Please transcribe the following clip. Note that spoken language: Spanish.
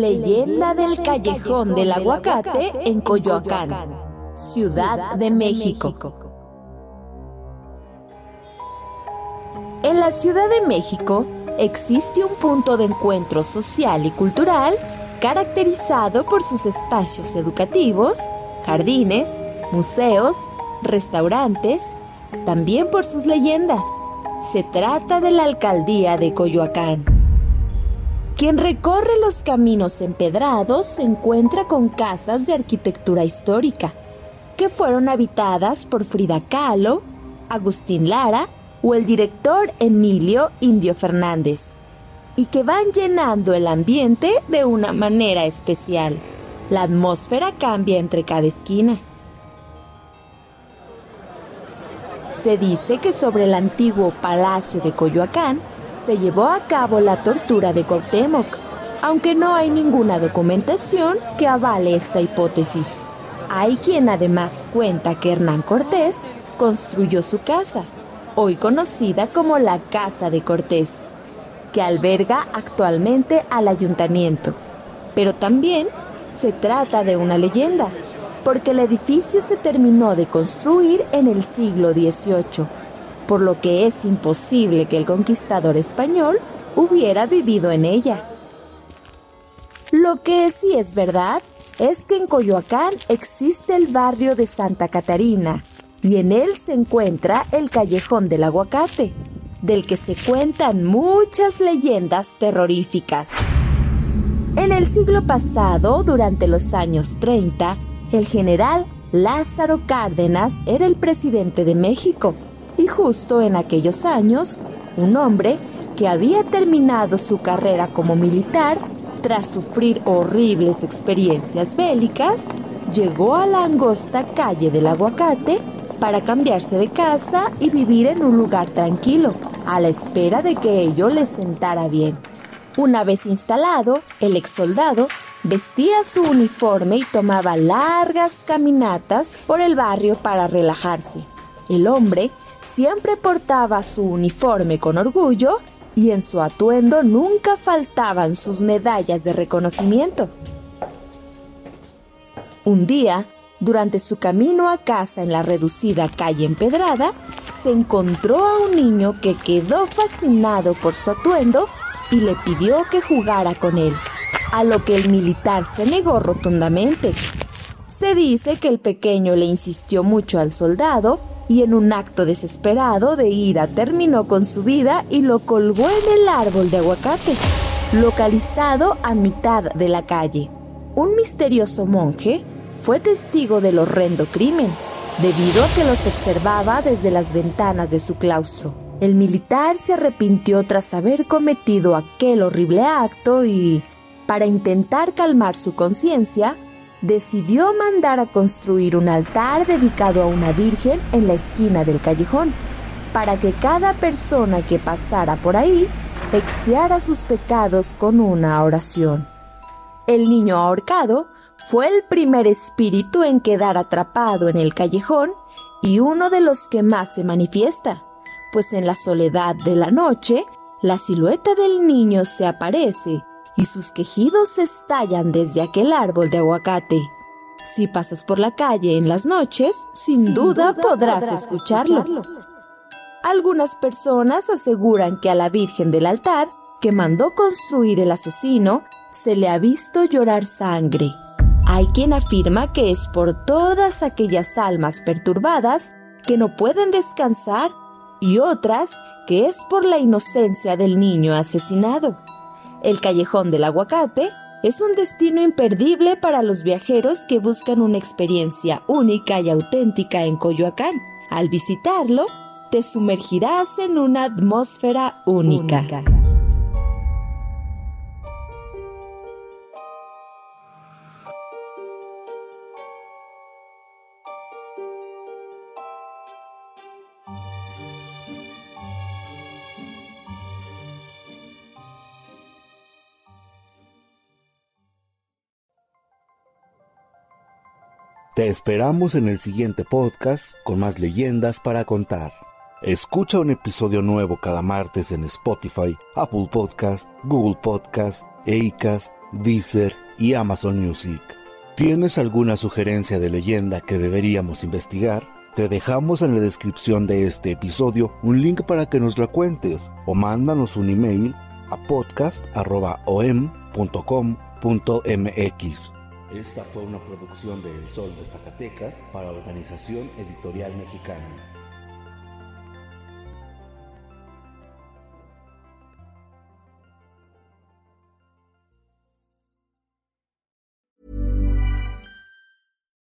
Leyenda del Callejón del Aguacate en Coyoacán, Ciudad de México. En la Ciudad de México existe un punto de encuentro social y cultural caracterizado por sus espacios educativos, jardines, museos, restaurantes, también por sus leyendas. Se trata de la alcaldía de Coyoacán. Quien recorre los caminos empedrados se encuentra con casas de arquitectura histórica, que fueron habitadas por Frida Kahlo, Agustín Lara o el director Emilio Indio Fernández, y que van llenando el ambiente de una manera especial. La atmósfera cambia entre cada esquina. Se dice que sobre el antiguo Palacio de Coyoacán se llevó a cabo la tortura de Cuauhtémoc, aunque no hay ninguna documentación que avale esta hipótesis. Hay quien además cuenta que Hernán Cortés construyó su casa, hoy conocida como la Casa de Cortés, que alberga actualmente al ayuntamiento. Pero también se trata de una leyenda, porque el edificio se terminó de construir en el siglo XVIII por lo que es imposible que el conquistador español hubiera vivido en ella. Lo que sí es verdad es que en Coyoacán existe el barrio de Santa Catarina y en él se encuentra el Callejón del Aguacate, del que se cuentan muchas leyendas terroríficas. En el siglo pasado, durante los años 30, el general Lázaro Cárdenas era el presidente de México y justo en aquellos años, un hombre que había terminado su carrera como militar tras sufrir horribles experiencias bélicas, llegó a la angosta calle del aguacate para cambiarse de casa y vivir en un lugar tranquilo, a la espera de que ello le sentara bien. Una vez instalado, el ex soldado vestía su uniforme y tomaba largas caminatas por el barrio para relajarse. El hombre siempre portaba su uniforme con orgullo y en su atuendo nunca faltaban sus medallas de reconocimiento. Un día, durante su camino a casa en la reducida calle empedrada, se encontró a un niño que quedó fascinado por su atuendo y le pidió que jugara con él, a lo que el militar se negó rotundamente. Se dice que el pequeño le insistió mucho al soldado y en un acto desesperado de ira terminó con su vida y lo colgó en el árbol de aguacate, localizado a mitad de la calle. Un misterioso monje fue testigo del horrendo crimen, debido a que los observaba desde las ventanas de su claustro. El militar se arrepintió tras haber cometido aquel horrible acto y, para intentar calmar su conciencia, decidió mandar a construir un altar dedicado a una virgen en la esquina del callejón, para que cada persona que pasara por ahí expiara sus pecados con una oración. El niño ahorcado fue el primer espíritu en quedar atrapado en el callejón y uno de los que más se manifiesta, pues en la soledad de la noche, la silueta del niño se aparece y sus quejidos estallan desde aquel árbol de aguacate. Si pasas por la calle en las noches, sin, duda, podrás, escucharlo. Algunas personas aseguran que a la Virgen del altar, que mandó construir el asesino, se le ha visto llorar sangre. Hay quien afirma que es por todas aquellas almas perturbadas que no pueden descansar y otras que es por la inocencia del niño asesinado. El callejón del aguacate es un destino imperdible para los viajeros que buscan una experiencia única y auténtica en Coyoacán. Al visitarlo, te sumergirás en una atmósfera única. Te esperamos en el siguiente podcast con más leyendas para contar. Escucha un episodio nuevo cada martes en Spotify, Apple Podcast, Google Podcast, Acast, Deezer y Amazon Music. ¿Tienes alguna sugerencia de leyenda que deberíamos investigar? Te dejamos en la descripción de este episodio un link para que nos la cuentes o mándanos un email a podcast.om.com.mx. Esta fue una producción de El Sol de Zacatecas para Organización Editorial Mexicana.